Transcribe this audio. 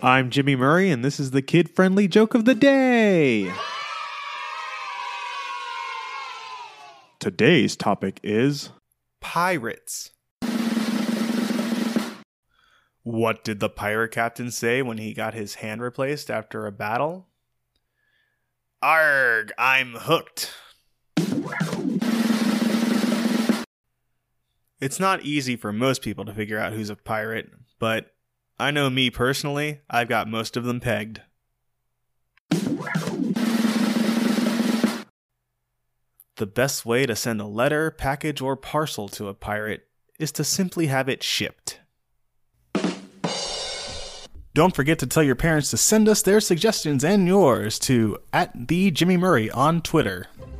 I'm Jimmy Murray, and this is the kid friendly joke of the day. Today's topic is Pirates. What did the pirate captain say when he got his hand replaced after a battle? Arg, I'm hooked. It's not easy for most people to figure out who's a pirate, but I know me personally, I've got most of them pegged. The best way to send a letter, package, or parcel to a pirate is to simply have it shipped. Don't forget to tell your parents to send us their suggestions and yours to at the Jimmy Murray on Twitter.